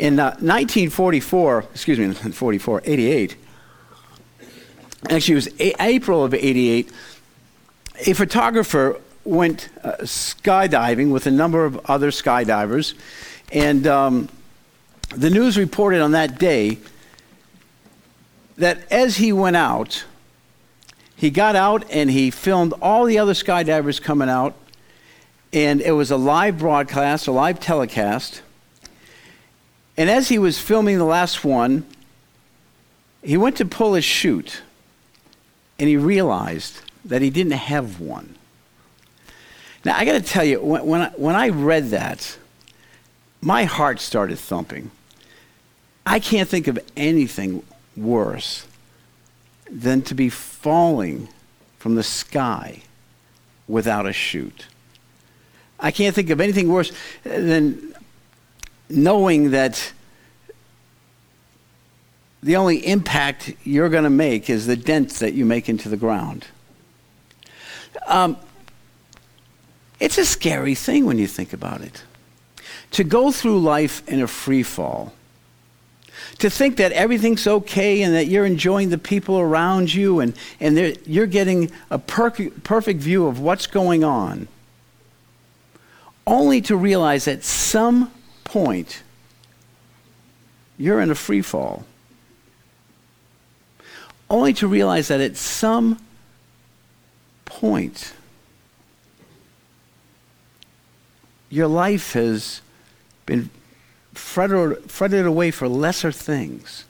In uh, 1944, excuse me, 44, 88, actually it was a- April of 88, a photographer went uh, skydiving with a number of other skydivers, and um, the news reported on that day that as he went out, he got out and he filmed all the other skydivers coming out, and it was a live broadcast, a live telecast. And as he was filming the last one, he went to pull his chute, and he realized that he didn't have one. Now, I got to tell you, when, when, I, when I read that, my heart started thumping. I can't think of anything worse than to be falling from the sky without a chute. I can't think of anything worse than knowing that the only impact you're going to make is the dent that you make into the ground. Um, it's a scary thing when you think about it. To go through life in a free fall, to think that everything's okay and that you're enjoying the people around you and, and you're getting a per- perfect view of what's going on, only to realize at some point you're in a free fall. Only to realize that at some point your life has been fretted, fretted away for lesser things.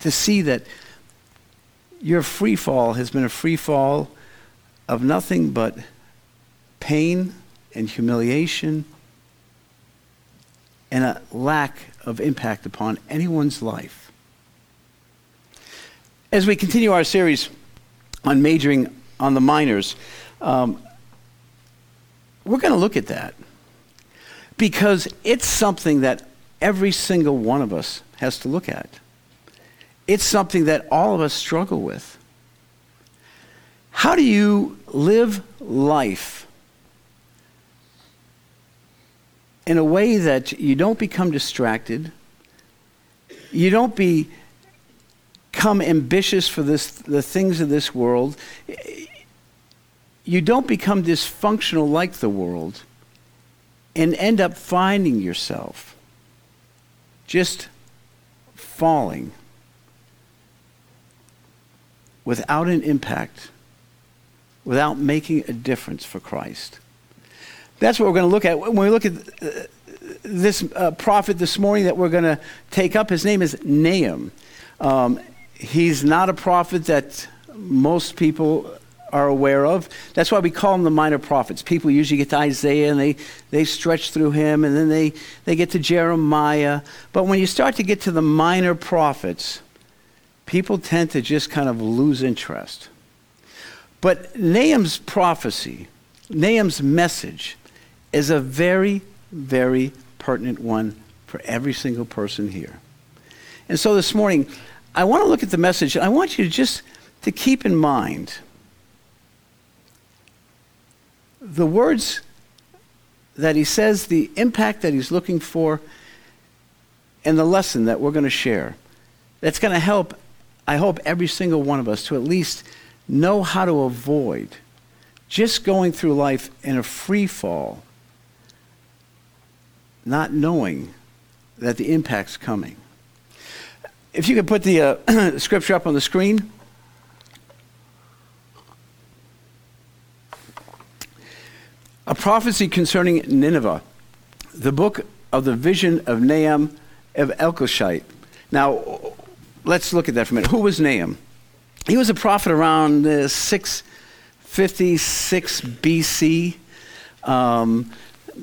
To see that your free fall has been a free fall of nothing but pain and humiliation and a lack of impact upon anyone's life. As we continue our series on majoring on the minors, um, we're going to look at that because it's something that every single one of us has to look at. It's something that all of us struggle with. How do you live life in a way that you don't become distracted, you don't become ambitious for this, the things of this world, you don't become dysfunctional like the world and end up finding yourself just falling without an impact, without making a difference for Christ. That's what we're going to look at. When we look at uh, this uh, prophet this morning that we're going to take up, his name is Nahum. Um, he's not a prophet that most people are aware of. That's why we call them the minor prophets. People usually get to Isaiah and they, they stretch through him, and then they, they get to Jeremiah. But when you start to get to the minor prophets, people tend to just kind of lose interest. But Nahum's prophecy, Nahum's message, is a very, very pertinent one for every single person here. And so this morning, I want to look at the message, and I want you to just to keep in mind the words that he says, the impact that he's looking for, and the lesson that we're going to share. That's going to help, I hope, every single one of us to at least know how to avoid just going through life in a free fall, not knowing that the impact's coming. If you could put the uh, scripture up on the screen. A prophecy concerning Nineveh, the book of the vision of Nahum of Elkoshite. Now, let's look at that for a minute. Who was Nahum? He was a prophet around uh, 656 BC. Um,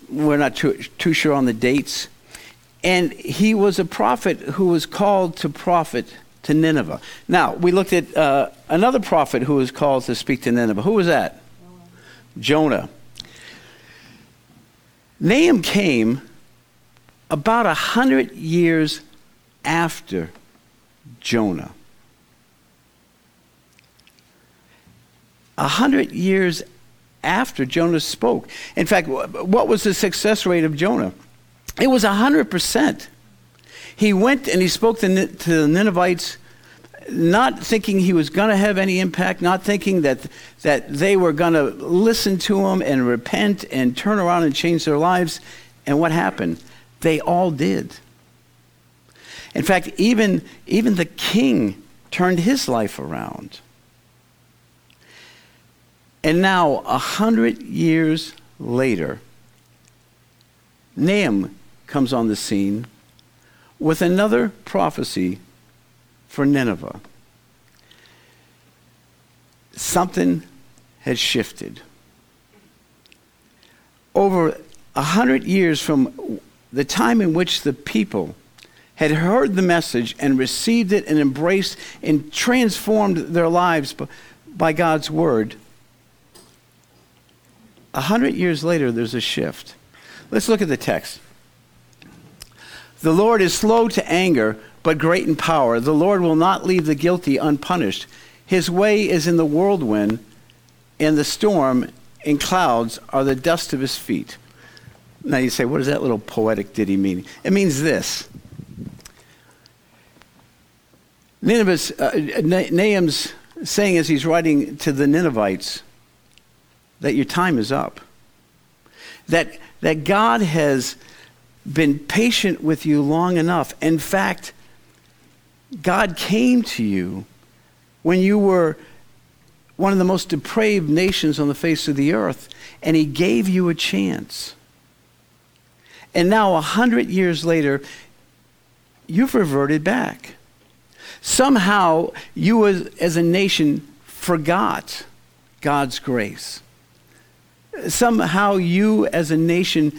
we're not too, too sure on the dates. And he was a prophet who was called to prophet to Nineveh. Now, we looked at uh, another prophet who was called to speak to Nineveh. Who was that? Jonah. Nahum came about a hundred years after Jonah. A hundred years after Jonah spoke. In fact, what was the success rate of Jonah? It was 100%. He went and he spoke to, the Ninevites, not thinking he was going to have any impact, not thinking that, that they were going to listen to him and repent and turn around and change their lives. And what happened? They all did. In fact, even, even the king turned his life around. And now, a hundred years later, Nahum comes on the scene with another prophecy for Nineveh. Something had shifted. Over a hundred years from the time in which the people had heard the message and received it and embraced and transformed their lives by God's word, a hundred years later, there's a shift. Let's look at the text. The Lord is slow to anger, but great in power. The Lord will not leave the guilty unpunished. His way is in the whirlwind, and the storm and clouds are the dust of his feet. Now you say, what does that little poetic ditty mean? It means this Nineveh's, uh, Nahum's saying as he's writing to the Ninevites that your time is up. That, that God has been patient with you long enough. In fact, God came to you when you were one of the most depraved nations on the face of the earth, and He gave you a chance. And now, a hundred years later, you've reverted back. Somehow, you as, as a nation forgot God's grace. Somehow, you as a nation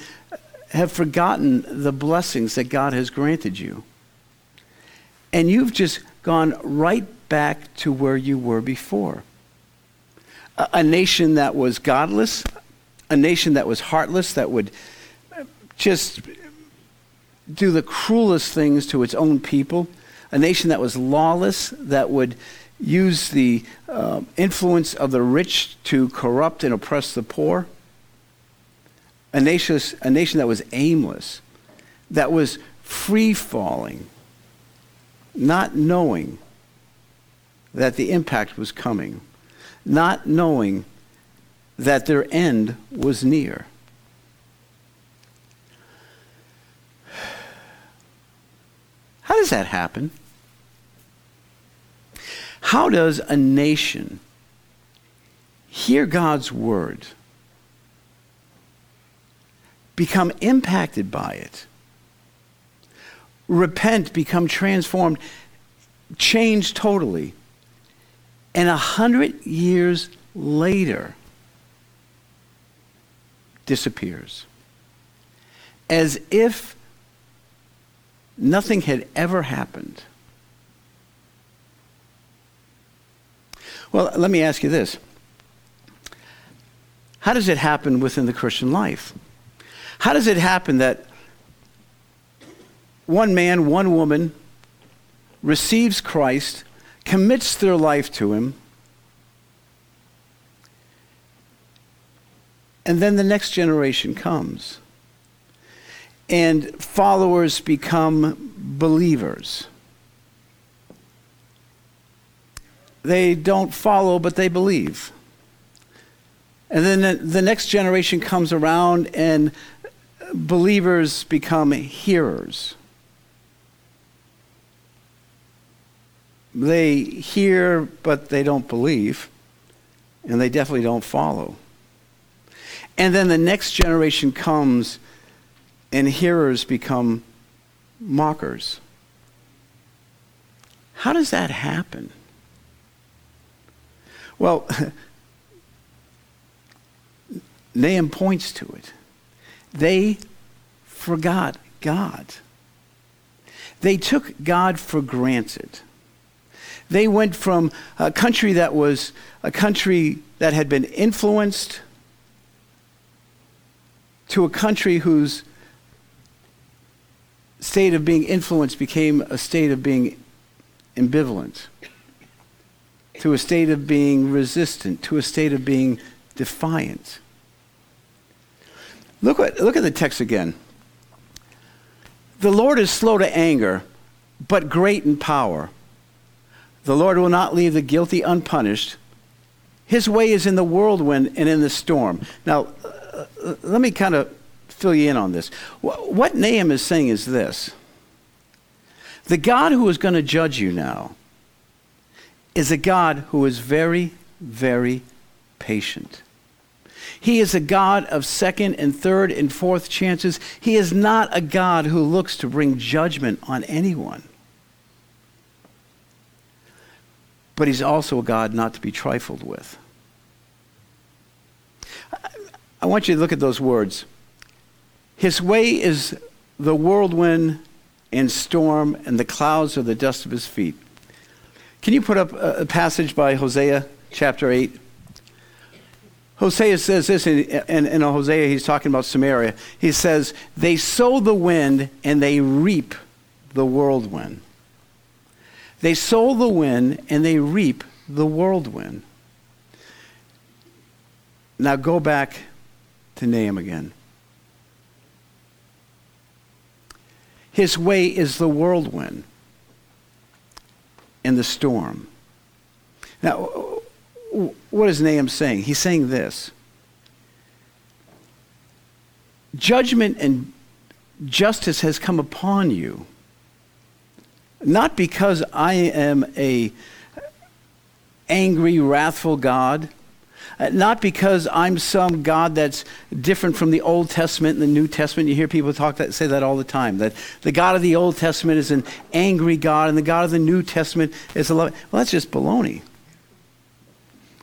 have forgotten the blessings that God has granted you. And you've just gone right back to where you were before. A, a nation that was godless, a nation that was heartless, that would just do the cruelest things to its own people, a nation that was lawless, that would use the uh, influence of the rich to corrupt and oppress the poor, a a nation that was aimless, that was free falling, not knowing that the impact was coming, not knowing that their end was near. How does that happen? How does a nation hear God's word, become impacted by it, repent, become transformed, change totally, and a hundred years later disappears? As if Nothing had ever happened. Well, let me ask you this. How does it happen within the Christian life? How does it happen that one man, one woman receives Christ, commits their life to Him, and then the next generation comes? and followers become believers. They don't follow, but they believe. And then the next generation comes around, and believers become hearers. They hear, but they don't believe, and they definitely don't follow. And then the next generation comes and hearers become mockers. How does that happen? Well, Nahum points to it. They forgot God. They took God for granted. They went from a country that was a country that had been influenced to a country whose state of being influenced became a state of being ambivalent, to a state of being resistant, to a state of being defiant. Look at, look at the text again. The Lord is slow to anger, but great in power. The Lord will not leave the guilty unpunished. His way is in the whirlwind and in the storm. Now, uh, uh let me kind of fill you in on this. What Nahum is saying is this The God who is going to judge you now is a God who is very, very patient. He is a God of second and third and fourth chances. He is not a God who looks to bring judgment on anyone. But he's also a God not to be trifled with. I want you to look at those words. His way is the whirlwind and storm, and the clouds are the dust of his feet. Can you put up a passage by Hosea chapter 8? Hosea says this, in, in, in Hosea, he's talking about Samaria. He says, They sow the wind and they reap the whirlwind. They sow the wind and they reap the whirlwind. Now go back to Nahum again. His way is the whirlwind in the storm. Now, what is Nahum saying? He's saying this Judgment and justice has come upon you, not because I am a angry, wrathful God Uh, not because I'm some God that's different from the Old Testament and the New Testament. You hear people talk that, say that all the time. That the God of the Old Testament is an angry God and the God of the New Testament is a loving. Well, that's just baloney.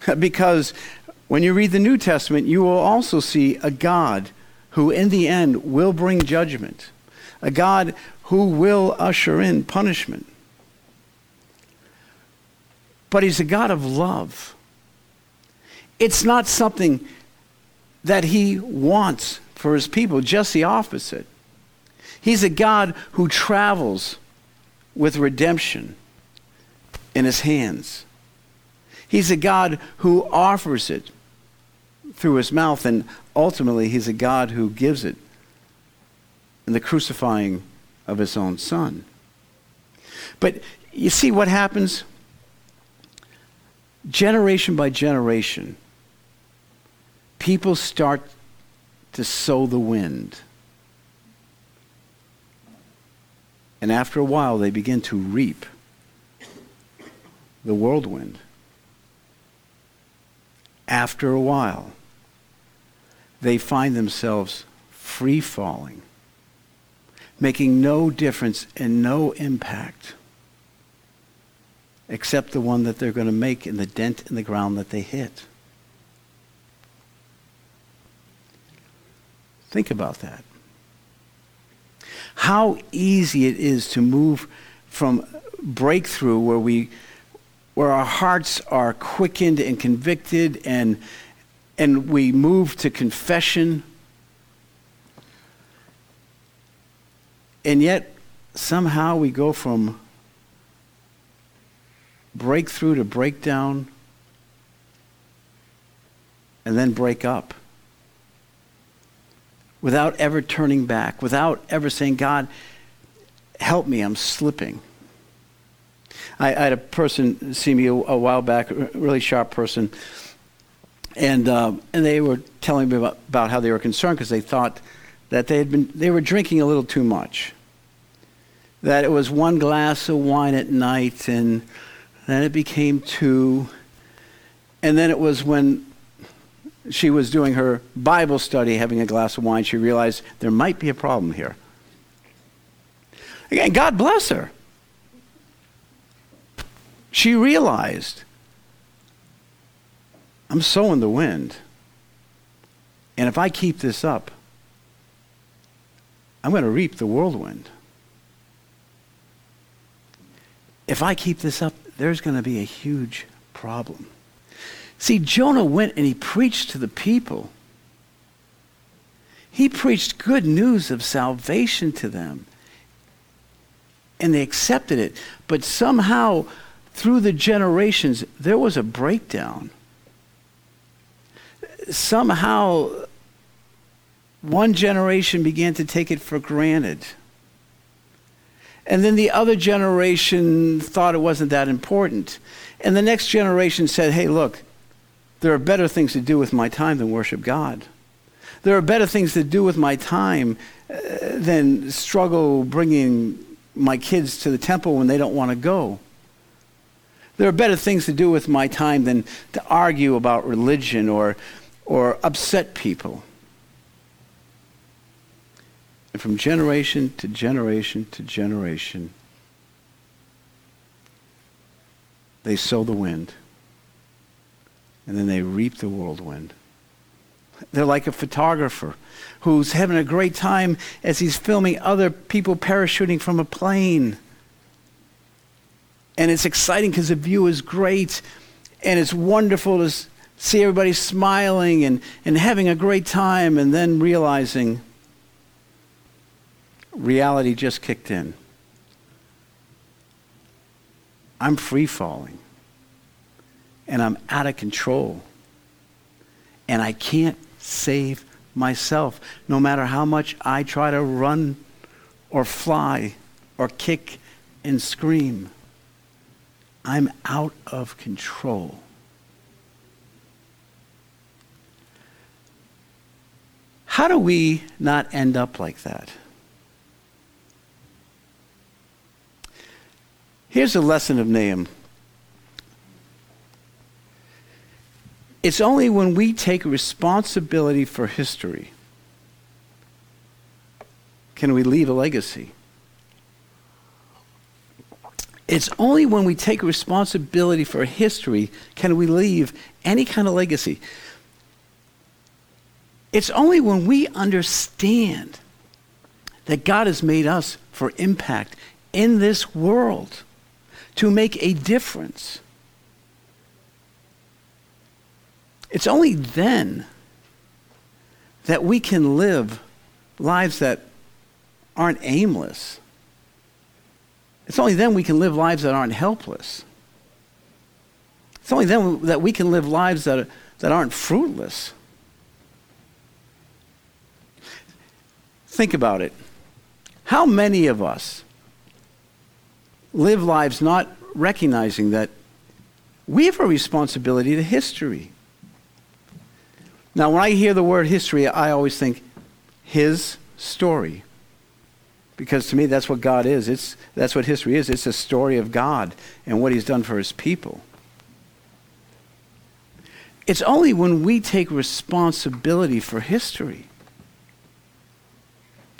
because when you read the New Testament, you will also see a God who, in the end, will bring judgment. A God who will usher in punishment. But he's a God of love. It's not something that he wants for his people, just the opposite. He's a God who travels with redemption in his hands. He's a God who offers it through his mouth, and ultimately, he's a God who gives it in the crucifying of his own son. But you see what happens? Generation by generation, people start to sow the wind. And after a while, they begin to reap the whirlwind. After a while, they find themselves free falling, making no difference and no impact except the one that they're going to make in the dent in the ground that they hit. Think about that. How easy it is to move from breakthrough where we where our hearts are quickened and convicted and and we move to confession and yet somehow we go from breakthrough to breakdown and then break up without ever turning back, without ever saying, God, help me, I'm slipping. I, I had a person see me a, a, while back, a really sharp person, and, um, and they were telling me about, about how they were concerned because they thought that they, had been, they were drinking a little too much. That it was one glass of wine at night, and then it became two. And then it was when she was doing her Bible study, having a glass of wine, she realized there might be a problem here. Again, God bless her. She realized I'm sowing the wind. And if I keep this up, I'm going to reap the whirlwind. If I keep this up, there's going to be a huge problem. See, Jonah went and he preached to the people. He preached good news of salvation to them. And they accepted it. But somehow, through the generations, there was a breakdown. somehow one generation began to take it for granted. And then the other generation thought it wasn't that important. And the next generation said, hey, look, there are better things to do with my time than worship God. There are better things to do with my time uh, than struggle bringing my kids to the temple when they don't want to go. There are better things to do with my time than to argue about religion or, or upset people. And from generation to generation to generation, they sow the wind, and then they reap the whirlwind. They're like a photographer who's having a great time as he's filming other people parachuting from a plane. And it's exciting because the view is great, and it's wonderful to see everybody smiling and, and having a great time, and then realizing reality just kicked in. I'm free falling. And I'm out of control. And I can't save myself, no matter how much I try to run or fly or kick and scream. I'm out of control. How do we not end up like that? Here's a lesson of Nahum. It's only when we take responsibility for history can we leave a legacy. It's only when we take responsibility for history can we leave any kind of legacy. It's only when we understand that God has made us for impact in this world to make a difference. It's only then that we can live lives that aren't aimless. It's only then we can live lives that aren't helpless. It's only then that we can live lives that, are, that aren't fruitless. Think about it. How many of us live lives not recognizing that we have a responsibility to history. Now, when I hear the word history, I always think his story. Because to me, that's what God is. It's, that's what history is. It's a story of God and what he's done for his people. It's only when we take responsibility for history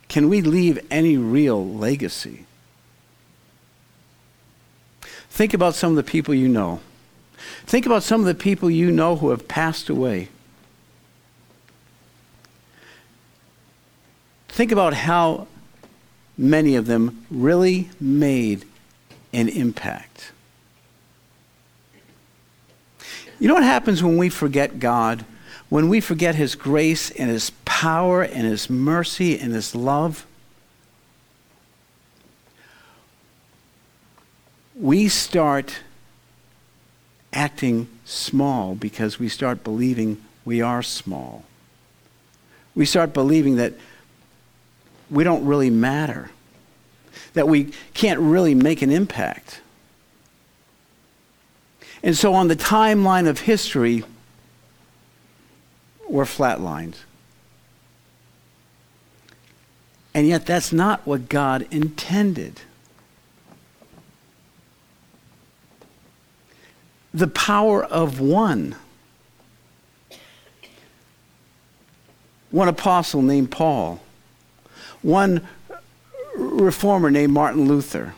can we leave any real legacy. Think about some of the people you know. Think about some of the people you know who have passed away. Think about how many of them really made an impact. You know what happens when we forget God? When we forget His grace and His power and His mercy and His love? we start acting small because we start believing we are small. We start believing that we don't really matter, that we can't really make an impact. And so, on the timeline of history, we're flatlined. And yet, that's not what God intended. the power of one. One apostle named Paul, one reformer named Martin Luther,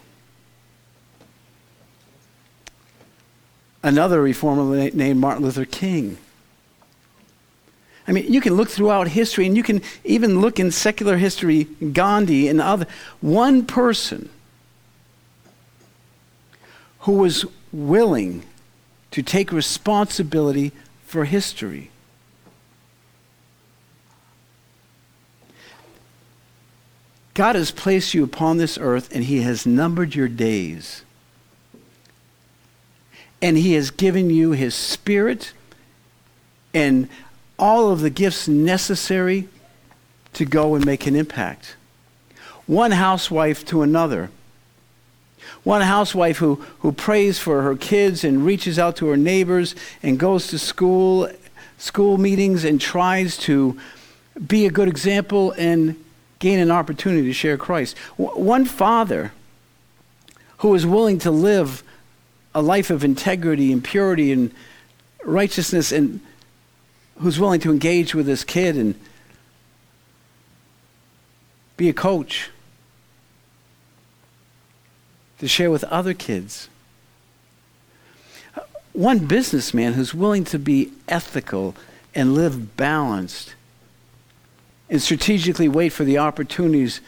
another reformer named Martin Luther King. I mean, you can look throughout history and you can even look in secular history, Gandhi and other. One person who was willing to take responsibility for history. God has placed you upon this earth and He has numbered your days. And He has given you His Spirit and all of the gifts necessary to go and make an impact. One housewife to another. One housewife who, who prays for her kids and reaches out to her neighbors and goes to school, school meetings and tries to be a good example and gain an opportunity to share Christ. W- one father who is willing to live a life of integrity and purity and righteousness and who's willing to engage with his kid and be a coach to share with other kids. One businessman who's willing to be ethical and live balanced and strategically wait for the opportunities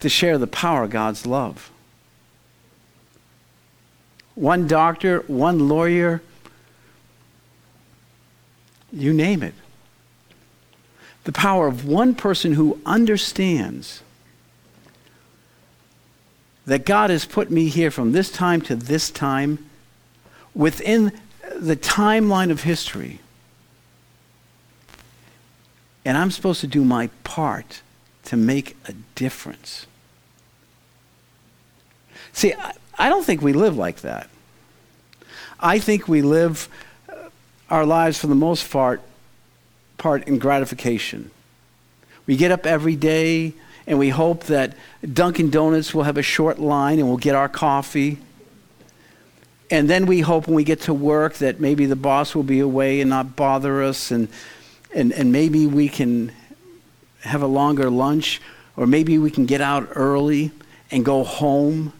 to share the power of God's love. One doctor, one lawyer, you name it. The power of one person who understands that God has put me here from this time to this time within the timeline of history. And I'm supposed to do my part to make a difference. See, I don't think we live like that. I think we live uh, our lives for the most part, part in gratification. We get up every day and we hope that Dunkin' Donuts will have a short line and we'll get our coffee. And then we hope when we get to work that maybe the boss will be away and not bother us and and, and maybe we can have a longer lunch, or maybe we can get out early and go home.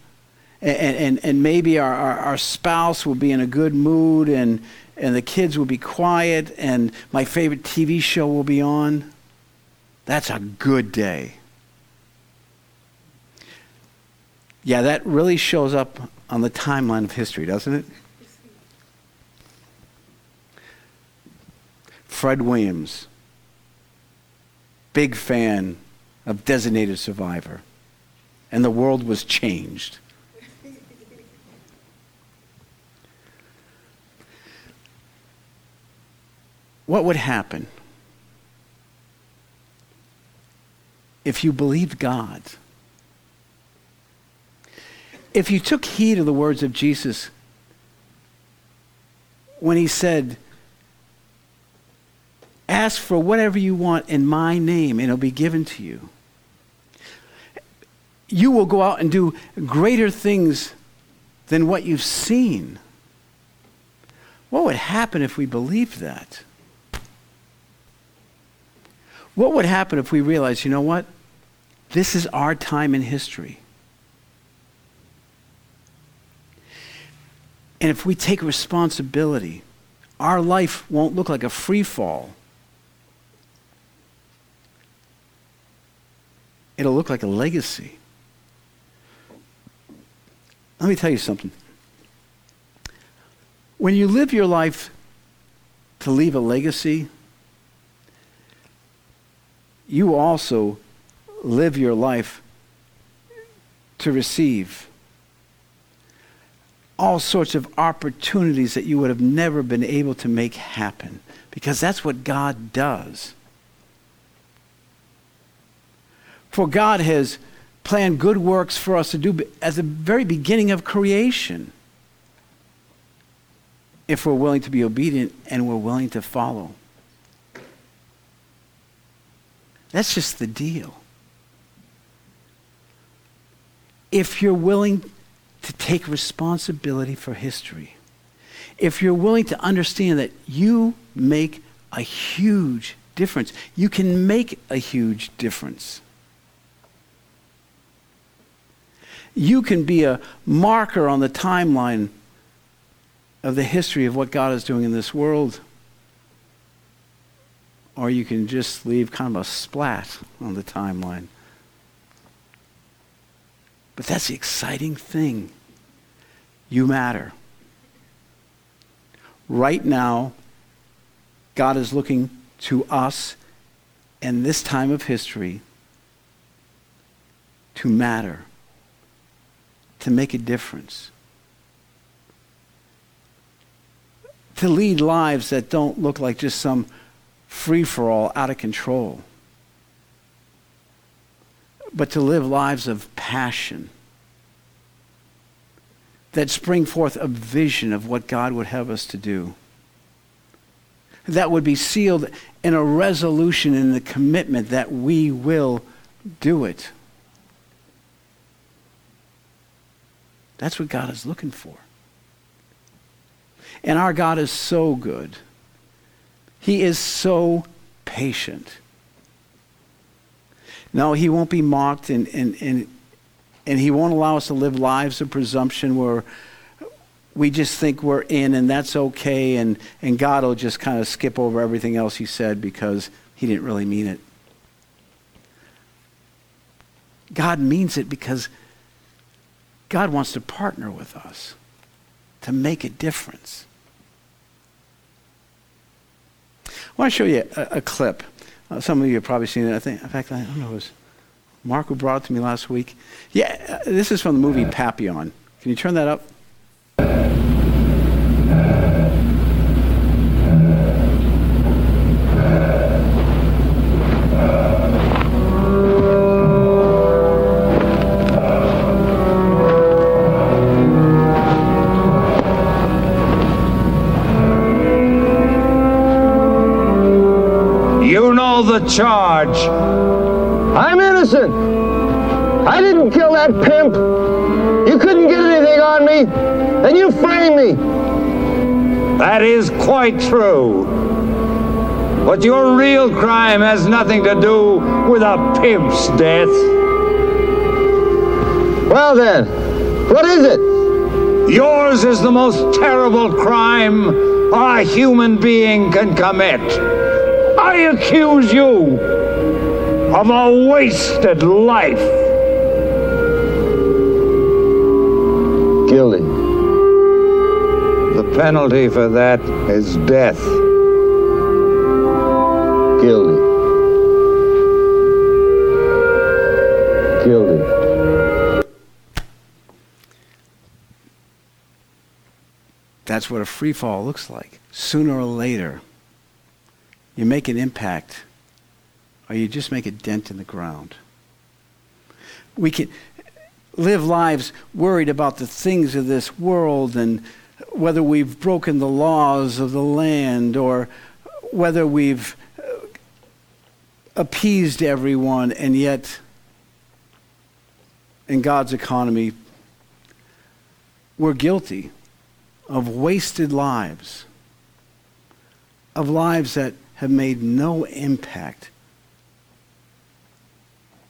And, and, and maybe our, our, our spouse will be in a good mood, and, and the kids will be quiet, and my favorite TV show will be on. That's a good day. Yeah, that really shows up on the timeline of history, doesn't it? Fred Williams, big fan of Designated Survivor, and the world was changed. what would happen if you believed God? If you took heed of the words of Jesus when he said, Ask for whatever you want in my name, and it'll be given to you. You will go out and do greater things than what you've seen. What would happen if we believed that? What would happen if we realized, you know what? This is our time in history. And if we take responsibility, our life won't look like a free fall. It'll look like a legacy. Let me tell you something. When you live your life to leave a legacy, you also live your life to receive all sorts of opportunities that you would have never been able to make happen because that's what God does. For God has planned good works for us to do at the very beginning of creation. If we're willing to be obedient and we're willing to follow. That's just the deal. If you're willing to take responsibility for history, if you're willing to understand that you make a huge difference, you can make a huge difference. You can be a marker on the timeline of the history of what God is doing in this world. Or you can just leave kind of a splat on the timeline. But that's the exciting thing. You matter. Right now, God is looking to us in this time of history to matter to make a difference. to lead lives that don't look like just some free for all, out of control, but to live lives of passion that spring forth a vision of what God would have us to do. That would be sealed in a resolution in the commitment that we will do it. That's what God is looking for. And our God is so good. He is so patient. No, he won't be mocked and, and, and, and he won't allow us to live lives of presumption where we just think we're in and that's okay and, and God will just kind of skip over everything else he said because he didn't really mean it. God means it because God wants to partner with us to make a difference. I want to show you a, a clip. Uh, some of you have probably seen it. I think, in fact, I don't know, it was Mark who brought it to me last week. Yeah, uh, this is from the movie Papillon. Can you turn that up? Charge. I'm innocent. I didn't kill that pimp. You couldn't get anything on me, and you framed me. That is quite true. But your real crime has nothing to do with a pimp's death. Well then, what is it? Yours is the most terrible crime a human being can commit. I accuse you of a wasted life. Guilty. The penalty for that is death. Guilty. Guilty. That's what a free fall looks like. Sooner or later, you make an impact or you just make a dent in the ground. We can live lives worried about the things of this world and whether we've broken the laws of the land or whether we've uh, appeased everyone and yet in God's economy we're guilty of wasted lives of lives that have made no impact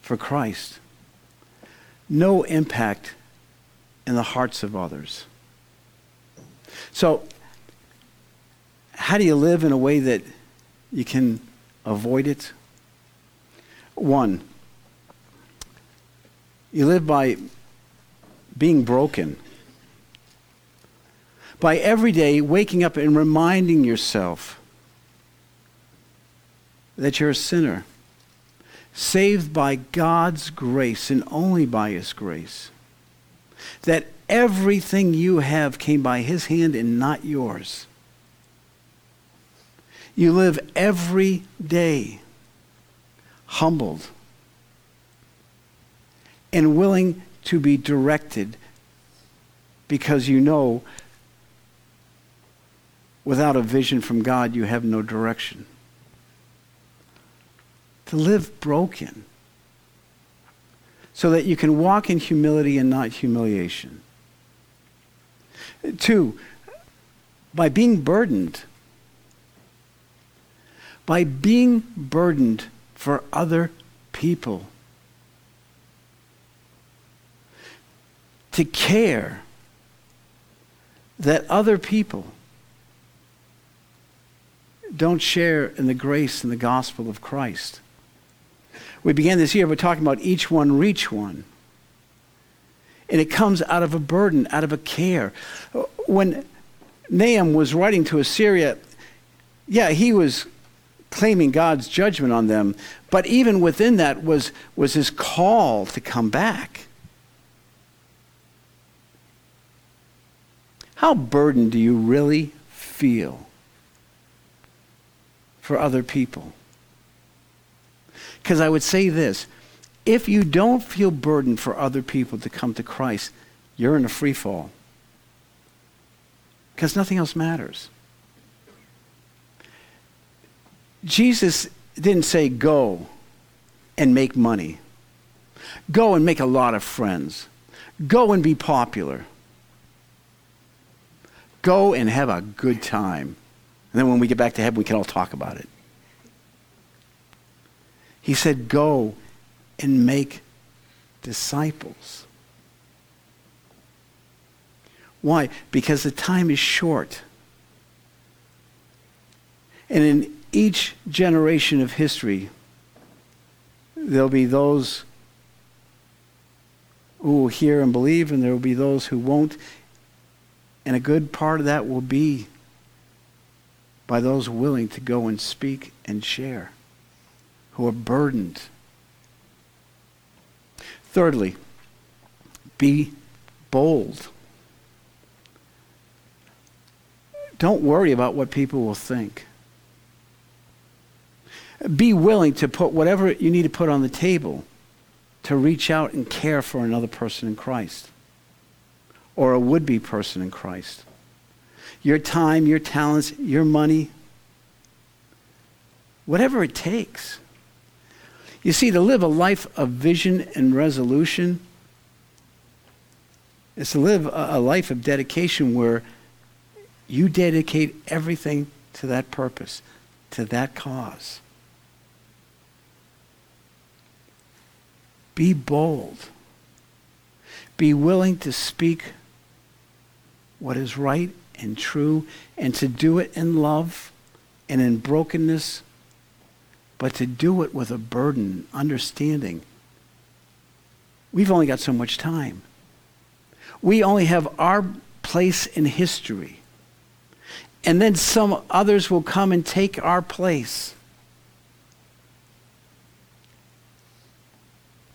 for Christ, no impact in the hearts of others. So, how do you live in a way that you can avoid it? One, you live by being broken. By every day waking up and reminding yourself that you're a sinner, saved by God's grace and only by His grace. That everything you have came by His hand and not yours. You live every day humbled and willing to be directed because you know without a vision from God, you have no direction to live broken so that you can walk in humility and not humiliation. Two, by being burdened. By being burdened for other people. To care that other people don't share in the grace and the gospel of Christ. We began this year by talking about each one reach one. And it comes out of a burden, out of a care. When Nahum was writing to Assyria, yeah, he was claiming God's judgment on them, but even within that was, was his call to come back. How burdened do you really feel for other people. Because I would say this if you don't feel burdened for other people to come to Christ, you're in a free fall. Because nothing else matters. Jesus didn't say, go and make money, go and make a lot of friends, go and be popular, go and have a good time. And then when we get back to heaven, we can all talk about it. He said, Go and make disciples. Why? Because the time is short. And in each generation of history, there'll be those who will hear and believe, and there will be those who won't. And a good part of that will be by those willing to go and speak and share, who are burdened. Thirdly, be bold. Don't worry about what people will think. Be willing to put whatever you need to put on the table to reach out and care for another person in Christ or a would be person in Christ. Your time, your talents, your money, whatever it takes. You see, to live a life of vision and resolution is to live a, life of dedication where you dedicate everything to that purpose, to that cause. Be bold. Be willing to speak what is right and true and to do it in love and in brokenness, but to do it with a burden, understanding. We've only got so much time. We only have our place in history. And then some others will come and take our place.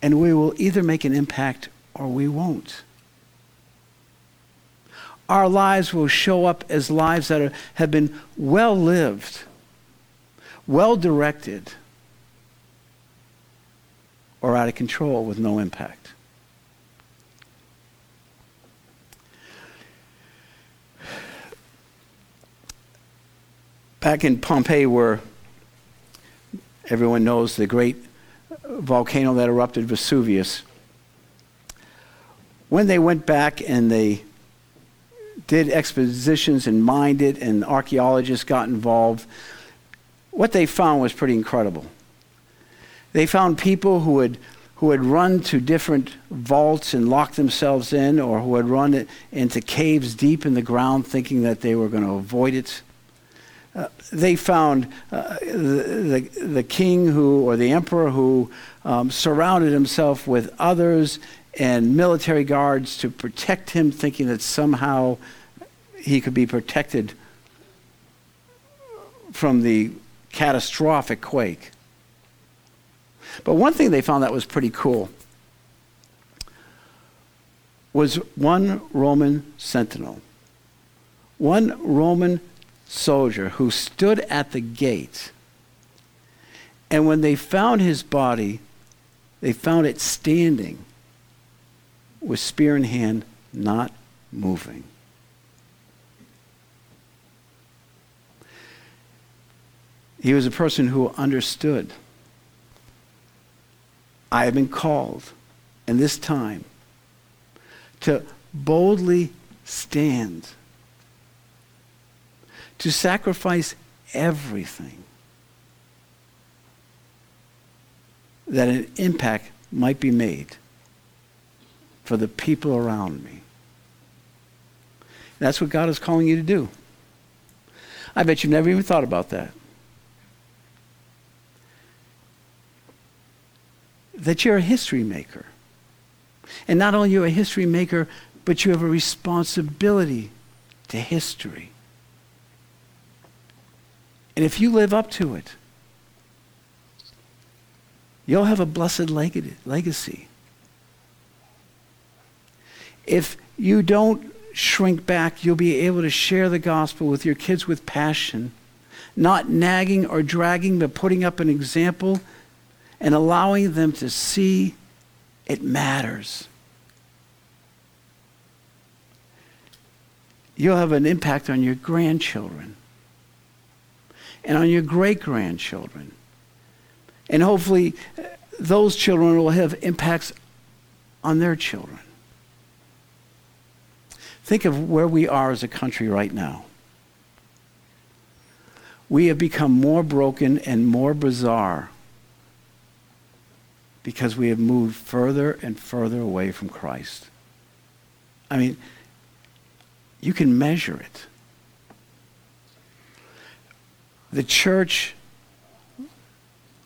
and we will either make an impact or we won't. Our lives will show up as lives that are, have been well lived, well directed, or out of control with no impact. Back in Pompeii, where everyone knows the great volcano that erupted, Vesuvius, when they went back and they did expositions and mined it, and archaeologists got involved, what they found was pretty incredible. They found people who had, who had run to different vaults and locked themselves in, or who had run into caves deep in the ground thinking that they were going to avoid it. Uh, they found uh, the, the, the, king who, or the emperor who um, surrounded himself with others and military guards to protect him, thinking that somehow he could be protected from the catastrophic quake. But one thing they found that was pretty cool was one Roman sentinel, one Roman soldier who stood at the gate. And when they found his body, they found it standing with spear in hand, not moving. He was a person who understood. I have been called in this time to boldly stand to sacrifice everything that an impact might be made for the people around me. That's what God is calling you to do. I bet you've never even thought about that. That you're a history maker. And not only you're a history maker, but you have a responsibility to history. And if you live up to it, you'll have a blessed legacy. If you don't shrink back. You'll be able to share the gospel with your kids with passion, not nagging or dragging, but putting up an example and allowing them to see it matters. You'll have an impact on your grandchildren and on your great grandchildren. And hopefully, uh, those children will have impacts on their children. Think of where we are as a country right now. We have become more broken and more bizarre because we have moved further and further away from Christ. I mean, you can measure it. The church,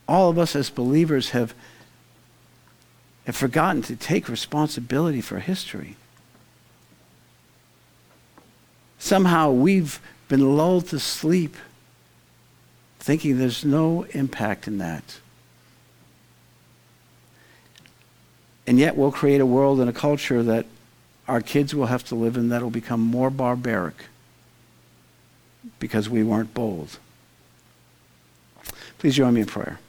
all of us as believers have, have forgotten to take responsibility for history. Somehow we've been lulled to sleep thinking there's no impact in that. And yet we'll create a world and a culture that our kids will have to live in that will become more barbaric because we weren't bold. Please join me in prayer.